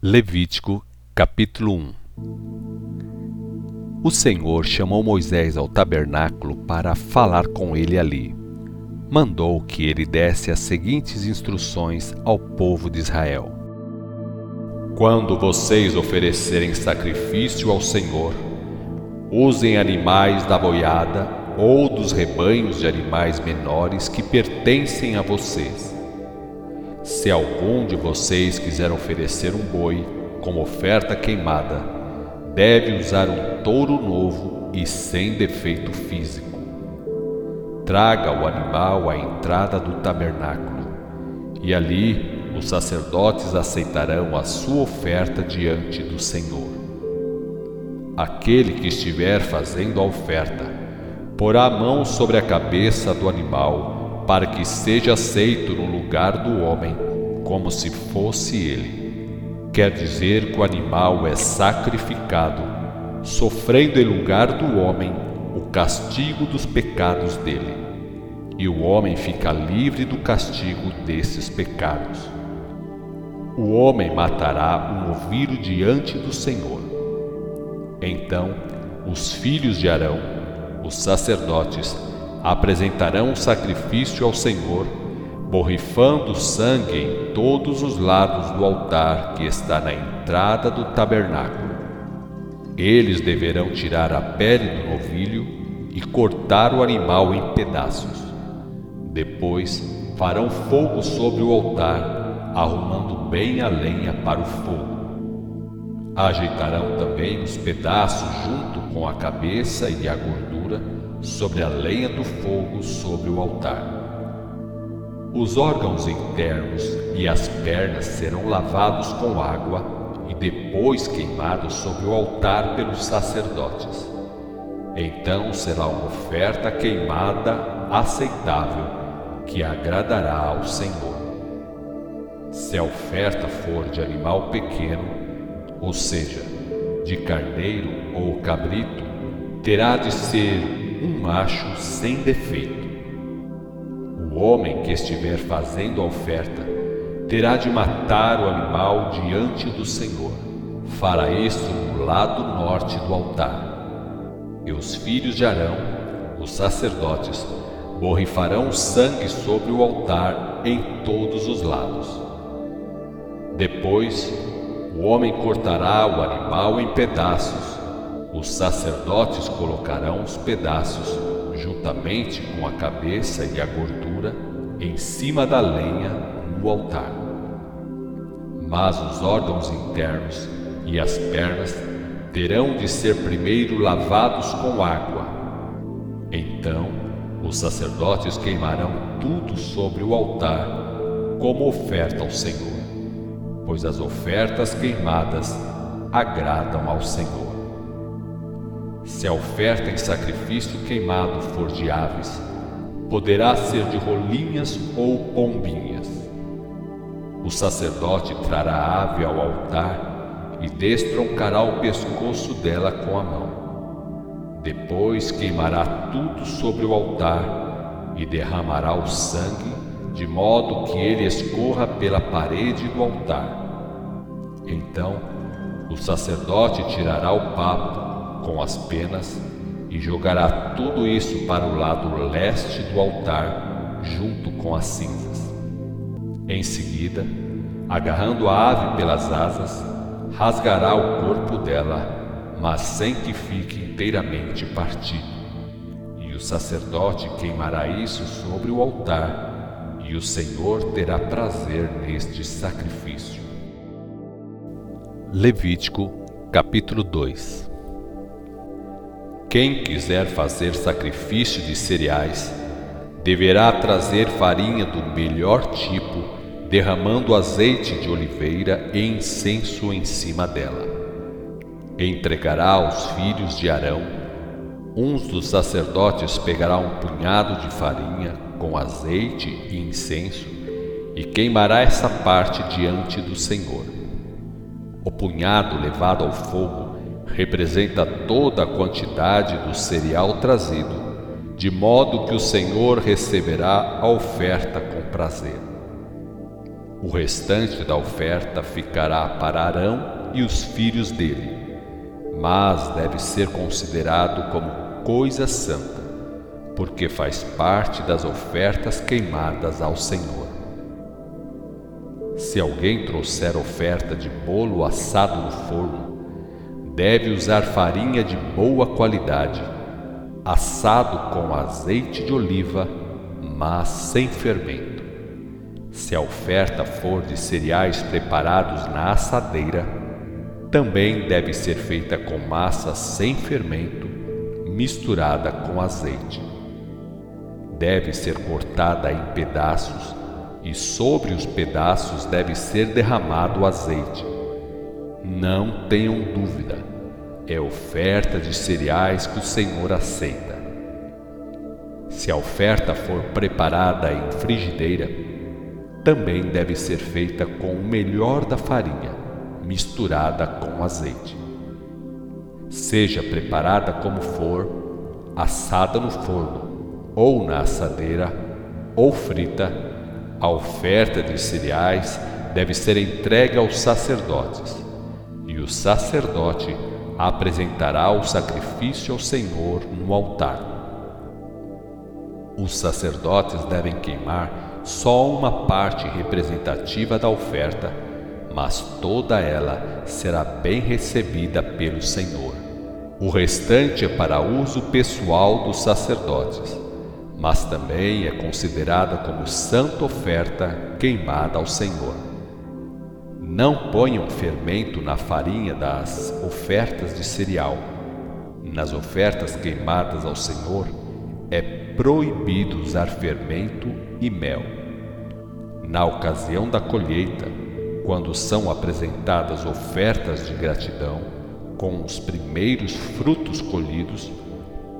Levítico capítulo 1 O Senhor chamou Moisés ao tabernáculo para falar com ele ali. Mandou que ele desse as seguintes instruções ao povo de Israel: Quando vocês oferecerem sacrifício ao Senhor, usem animais da boiada ou dos rebanhos de animais menores que pertencem a vocês se algum de vocês quiser oferecer um boi como oferta queimada, deve usar um touro novo e sem defeito físico. Traga o animal à entrada do tabernáculo, e ali os sacerdotes aceitarão a sua oferta diante do Senhor. Aquele que estiver fazendo a oferta porá a mão sobre a cabeça do animal para que seja aceito no lugar do homem, como se fosse ele. Quer dizer que o animal é sacrificado, sofrendo em lugar do homem o castigo dos pecados dele, e o homem fica livre do castigo desses pecados. O homem matará um novilho diante do Senhor. Então, os filhos de Arão, os sacerdotes, apresentarão o sacrifício ao Senhor, borrifando sangue em todos os lados do altar que está na entrada do tabernáculo. Eles deverão tirar a pele do novilho e cortar o animal em pedaços. Depois farão fogo sobre o altar, arrumando bem a lenha para o fogo. Ajeitarão também os pedaços junto com a cabeça e a gordura sobre a lenha do fogo sobre o altar. Os órgãos internos e as pernas serão lavados com água e depois queimados sobre o altar pelos sacerdotes. Então será uma oferta queimada aceitável que agradará ao Senhor. Se a oferta for de animal pequeno, ou seja, de carneiro ou cabrito, terá de ser um macho sem defeito. O homem que estiver fazendo a oferta terá de matar o animal diante do Senhor. Fará isso no lado norte do altar. E os filhos de Arão, os sacerdotes, borrifarão sangue sobre o altar em todos os lados. Depois, o homem cortará o animal em pedaços os sacerdotes colocarão os pedaços, juntamente com a cabeça e a gordura, em cima da lenha no altar. Mas os órgãos internos e as pernas terão de ser primeiro lavados com água. Então, os sacerdotes queimarão tudo sobre o altar como oferta ao Senhor, pois as ofertas queimadas agradam ao Senhor. Se a oferta em sacrifício queimado for de aves, poderá ser de rolinhas ou pombinhas. O sacerdote trará a ave ao altar e destroncará o pescoço dela com a mão. Depois queimará tudo sobre o altar e derramará o sangue, de modo que ele escorra pela parede do altar. Então, o sacerdote tirará o papo com as penas e jogará tudo isso para o lado leste do altar, junto com as cinzas. Em seguida, agarrando a ave pelas asas, rasgará o corpo dela, mas sem que fique inteiramente partido. E o sacerdote queimará isso sobre o altar, e o Senhor terá prazer neste sacrifício. Levítico capítulo 2 quem quiser fazer sacrifício de cereais, deverá trazer farinha do melhor tipo, derramando azeite de oliveira e incenso em cima dela. Entregará aos filhos de Arão. Uns dos sacerdotes pegará um punhado de farinha com azeite e incenso e queimará essa parte diante do Senhor. O punhado levado ao fogo representa toda a quantidade do cereal trazido, de modo que o Senhor receberá a oferta com prazer. O restante da oferta ficará para Arão e os filhos dele, mas deve ser considerado como coisa santa, porque faz parte das ofertas queimadas ao Senhor. Se alguém trouxer oferta de bolo assado no forno, deve usar farinha de boa qualidade, assado com azeite de oliva, mas sem fermento se a oferta for de cereais preparados na assadeira, também deve ser feita com massa sem fermento, misturada com azeite. Deve ser cortada em pedaços e sobre os pedaços deve ser derramado azeite. Não tenham dúvida, é oferta de cereais que o Senhor aceita. Se a oferta for preparada em frigideira, também deve ser feita com o melhor da farinha, misturada com azeite. Seja preparada como for, assada no forno, ou na assadeira, ou frita, a oferta de cereais deve ser entregue aos sacerdotes, e o sacerdote apresentará o sacrifício ao Senhor no altar. Os sacerdotes devem queimar só uma parte representativa da oferta, mas toda ela será bem recebida pelo Senhor. O restante é para uso pessoal dos sacerdotes, mas também é considerada como santa oferta queimada ao Senhor. Não ponham fermento na farinha das ofertas de cereal. Nas ofertas queimadas ao Senhor, é proibido usar fermento e mel. Na ocasião da colheita, quando são apresentadas ofertas de gratidão com os primeiros frutos colhidos,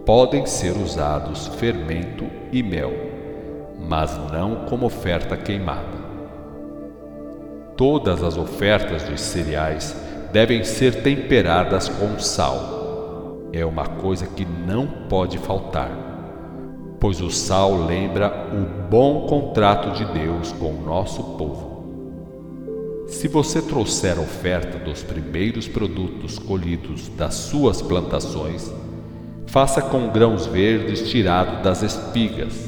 podem ser usados fermento e mel, mas não como oferta queimada. Todas as ofertas de cereais devem ser temperadas com sal. É uma coisa que não pode faltar pois o sal lembra o bom contrato de Deus com o nosso povo. Se você trouxer oferta dos primeiros produtos colhidos das suas plantações, faça com grãos verdes tirados das espigas.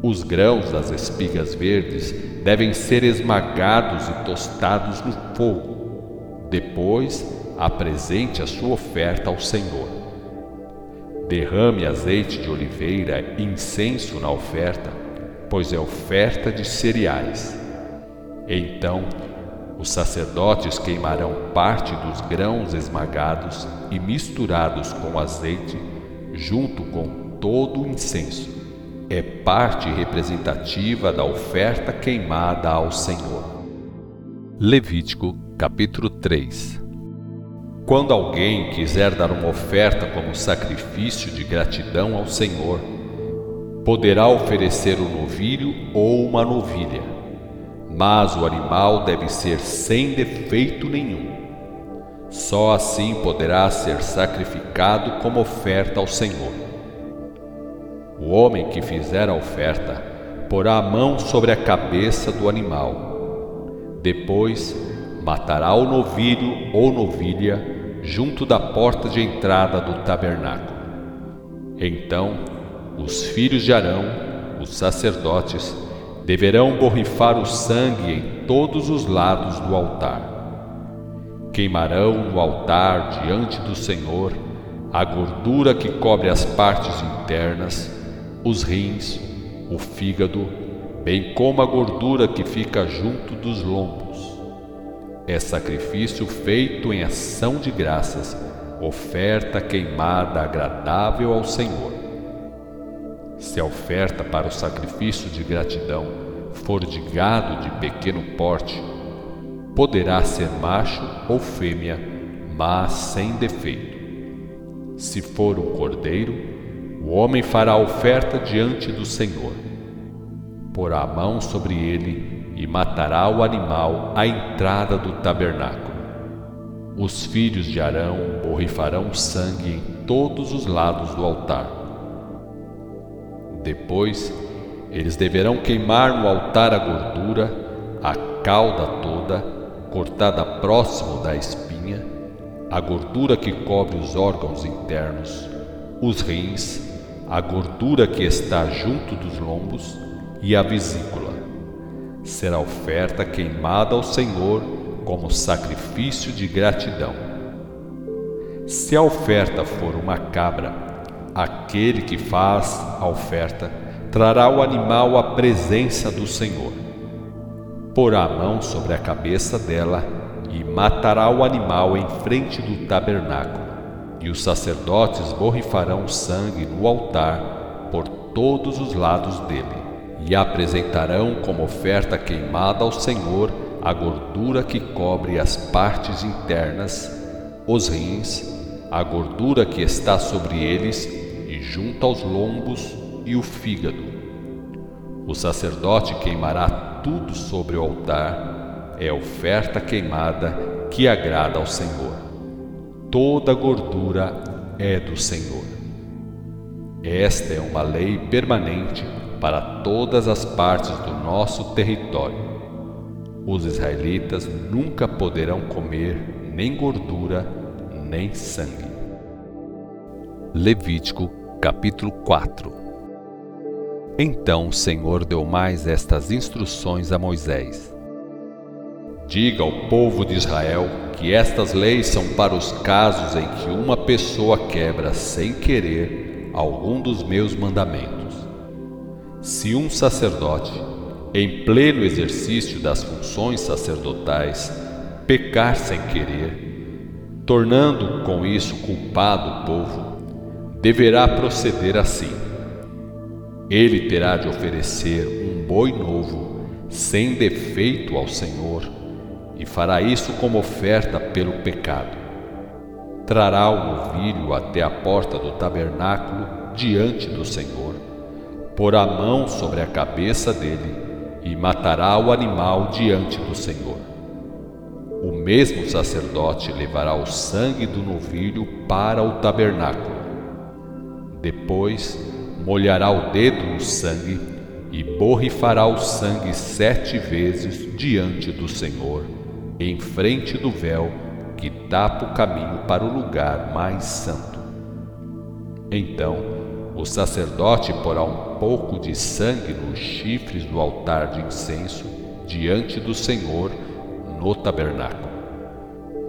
Os grãos das espigas verdes devem ser esmagados e tostados no fogo. Depois, apresente a sua oferta ao Senhor. Derrame azeite de oliveira e incenso na oferta, pois é oferta de cereais. Então, os sacerdotes queimarão parte dos grãos esmagados e misturados com azeite, junto com todo o incenso. É parte representativa da oferta queimada ao Senhor. Levítico capítulo 3 quando alguém quiser dar uma oferta como sacrifício de gratidão ao Senhor, poderá oferecer um novilho ou uma novilha, mas o animal deve ser sem defeito nenhum. Só assim poderá ser sacrificado como oferta ao Senhor. O homem que fizer a oferta porá a mão sobre a cabeça do animal. Depois, matará o novilho ou novilha junto da porta de entrada do tabernáculo. Então, os filhos de Arão, os sacerdotes, deverão borrifar o sangue em todos os lados do altar. Queimarão no altar diante do Senhor a gordura que cobre as partes internas, os rins, o fígado, bem como a gordura que fica junto dos lombos é sacrifício feito em ação de graças, oferta queimada agradável ao Senhor. Se a oferta para o sacrifício de gratidão for de gado de pequeno porte, poderá ser macho ou fêmea, mas sem defeito. Se for um cordeiro, o homem fará oferta diante do Senhor. Porá a mão sobre ele e matará o animal à entrada do tabernáculo. Os filhos de Arão borrifarão sangue em todos os lados do altar. Depois, eles deverão queimar no altar a gordura, a cauda toda, cortada próximo da espinha, a gordura que cobre os órgãos internos, os rins, a gordura que está junto dos lombos e a vesícula. Será oferta queimada ao Senhor como sacrifício de gratidão. Se a oferta for uma cabra, aquele que faz a oferta trará o animal à presença do Senhor. Porá a mão sobre a cabeça dela e matará o animal em frente do tabernáculo. E os sacerdotes borrifarão sangue no altar por todos os lados dele, e apresentarão como oferta queimada ao Senhor a gordura que cobre as partes internas, os rins, a gordura que está sobre eles e junto aos lombos e o fígado. O sacerdote queimará tudo sobre o altar, é oferta queimada que agrada ao Senhor. Toda gordura é do Senhor. Esta é uma lei permanente para todas as partes do nosso território os israelitas nunca poderão comer nem gordura, nem sangue. Levítico capítulo 4 Então o Senhor deu mais estas instruções a Moisés. Diga ao povo de Israel que estas leis são para os casos em que uma pessoa quebra sem querer algum dos meus mandamentos. Se um sacerdote em pleno exercício das funções sacerdotais, pecar sem querer, tornando com isso culpado o povo, deverá proceder assim. Ele terá de oferecer um boi novo, sem defeito ao Senhor, e fará isso como oferta pelo pecado. Trará o novilho até a porta do tabernáculo diante do Senhor, porá a mão sobre a cabeça dele e matará o animal diante do Senhor. O mesmo sacerdote levará o sangue do novilho para o tabernáculo. Depois, molhará o dedo no sangue e borrifará o sangue sete vezes diante do Senhor, em frente do véu que tapa o caminho para o lugar mais santo. Então, o sacerdote porá um pouco de sangue nos chifres do altar de incenso diante do Senhor no tabernáculo.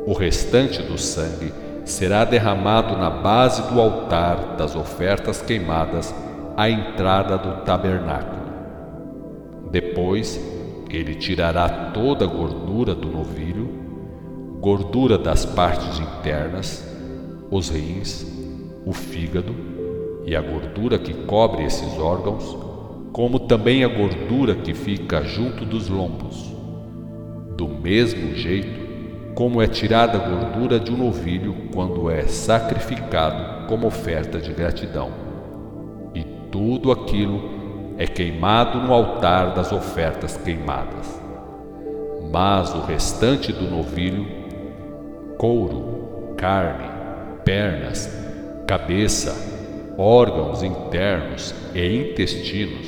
O restante do sangue será derramado na base do altar das ofertas queimadas à entrada do tabernáculo. Depois, ele tirará toda a gordura do novilho, gordura das partes internas, os rins, o fígado, e a gordura que cobre esses órgãos, como também a gordura que fica junto dos lombos. Do mesmo jeito como é tirada a gordura de um novilho quando é sacrificado como oferta de gratidão. E tudo aquilo é queimado no altar das ofertas queimadas. Mas o restante do novilho, couro, carne, pernas, cabeça, órgãos internos e intestinos,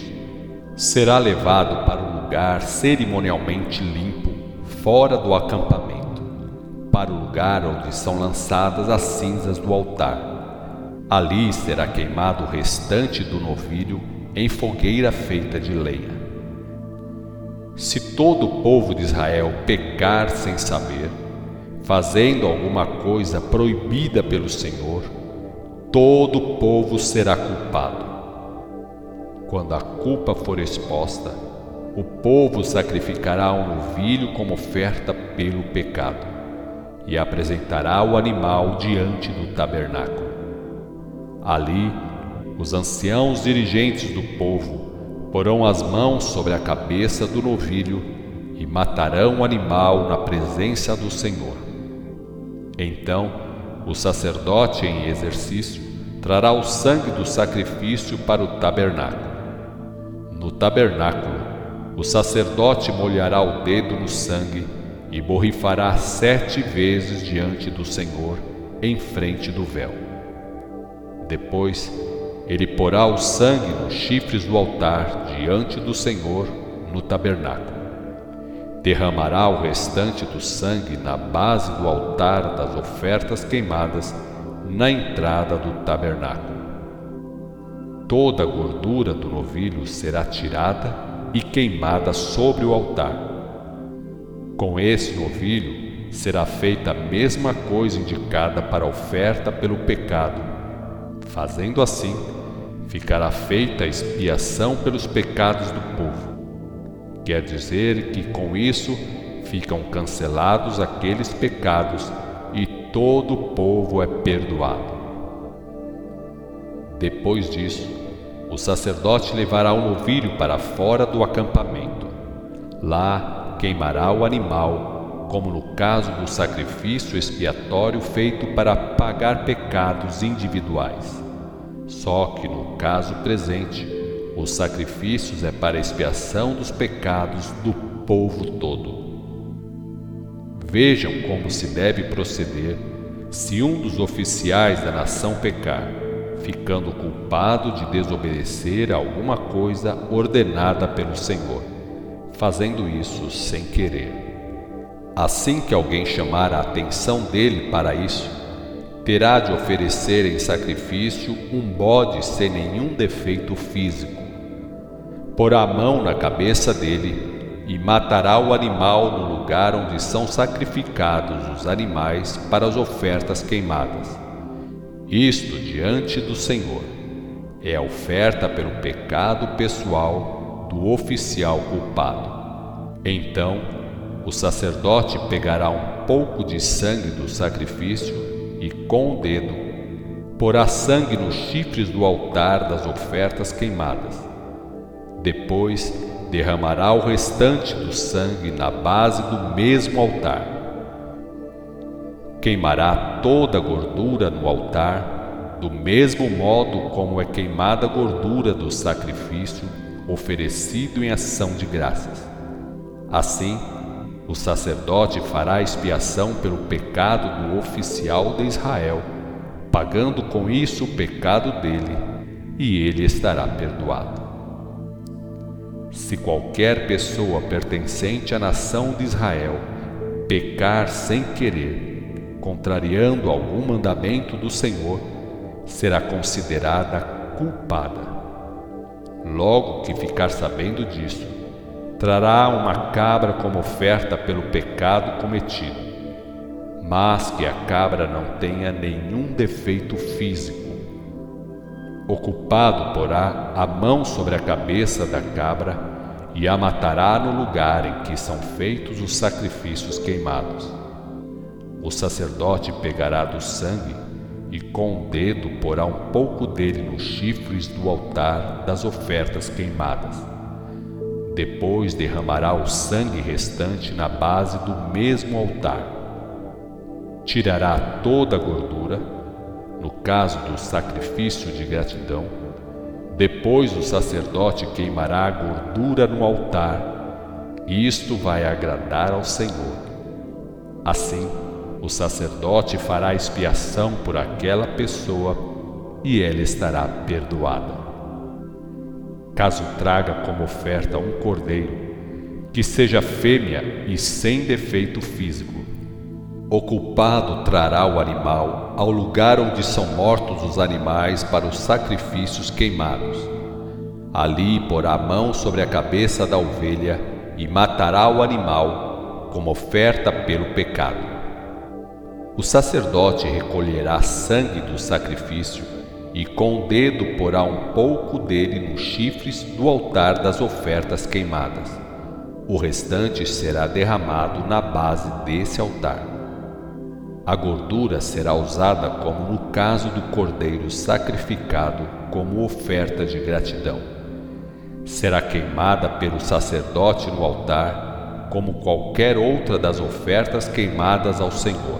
será levado para um lugar cerimonialmente limpo, fora do acampamento, para o lugar onde são lançadas as cinzas do altar. Ali será queimado o restante do novilho em fogueira feita de lenha. Se todo o povo de Israel pecar sem saber, fazendo alguma coisa proibida pelo Senhor, todo o povo será culpado. Quando a culpa for exposta, o povo sacrificará um novilho como oferta pelo pecado e apresentará o animal diante do tabernáculo. Ali, os anciãos dirigentes do povo porão as mãos sobre a cabeça do novilho e matarão o animal na presença do Senhor. Então, o sacerdote em exercício trará o sangue do sacrifício para o tabernáculo. No tabernáculo, o sacerdote molhará o dedo no sangue e borrifará sete vezes diante do Senhor, em frente do véu. Depois, ele porá o sangue nos chifres do altar diante do Senhor no tabernáculo. derramará o restante do sangue na base do altar das ofertas queimadas na entrada do tabernáculo. Toda a gordura do novilho será tirada e queimada sobre o altar. Com esse novilho será feita a mesma coisa indicada para a oferta pelo pecado. Fazendo assim, ficará feita a expiação pelos pecados do povo Quer dizer que com isso ficam cancelados aqueles pecados e todo o povo é perdoado. Depois disso, o sacerdote levará o novilho para fora do acampamento. Lá queimará o animal, como no caso do sacrifício expiatório feito para pagar pecados individuais. Só que no caso presente, os sacrifícios é para expiação dos pecados do povo todo. Vejam como se deve proceder se um dos oficiais da nação pecar, ficando culpado de desobedecer a alguma coisa ordenada pelo Senhor, fazendo isso sem querer. Assim que alguém chamar a atenção dele para isso, terá de oferecer em sacrifício um bode sem nenhum defeito físico porá a mão na cabeça dele e matará o animal no lugar onde são sacrificados os animais para as ofertas queimadas. Isto diante do Senhor é a oferta pelo pecado pessoal do oficial culpado. Então, o sacerdote pegará um pouco de sangue do sacrifício e, com o dedo, porá sangue nos chifres do altar das ofertas queimadas depois derramará o restante do sangue na base do mesmo altar. Queimará toda a gordura no altar, do mesmo modo como é queimada a gordura do sacrifício oferecido em ação de graças. Assim, o sacerdote fará expiação pelo pecado do oficial de Israel, pagando com isso o pecado dele, e ele estará perdoado. Se qualquer pessoa pertencente à nação de Israel pecar sem querer, contrariando algum mandamento do Senhor, será considerada culpada. Logo que ficar sabendo disso, trará uma cabra como oferta pelo pecado cometido, mas que a cabra não tenha nenhum defeito físico Ocupado porá a mão sobre a cabeça da cabra e a matará no lugar em que são feitos os sacrifícios queimados. O sacerdote pegará do sangue e com o dedo porá um pouco dele nos chifres do altar das ofertas queimadas. Depois derramará o sangue restante na base do mesmo altar. Tirará toda a gordura no caso do sacrifício de gratidão, depois o sacerdote queimará a gordura no altar, e isto vai agradar ao Senhor. Assim, o sacerdote fará expiação por aquela pessoa e ela estará perdoada. Caso traga como oferta um cordeiro, que seja fêmea e sem defeito físico, o culpado trará o animal ao lugar onde são mortos os animais para os sacrifícios queimados. Ali porá a mão sobre a cabeça da ovelha e matará o animal como oferta pelo pecado. O sacerdote recolherá sangue do sacrifício e com o dedo porá um pouco dele nos chifres do altar das ofertas queimadas. O restante será derramado na base desse altar. A gordura será usada como no caso do cordeiro sacrificado como oferta de gratidão. Será queimada pelo sacerdote no altar, como qualquer outra das ofertas queimadas ao Senhor.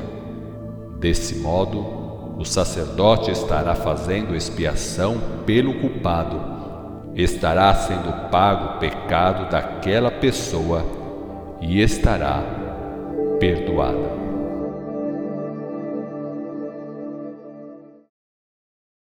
Desse modo, o sacerdote estará fazendo expiação pelo culpado, estará sendo pago o pecado daquela pessoa e estará perdoada.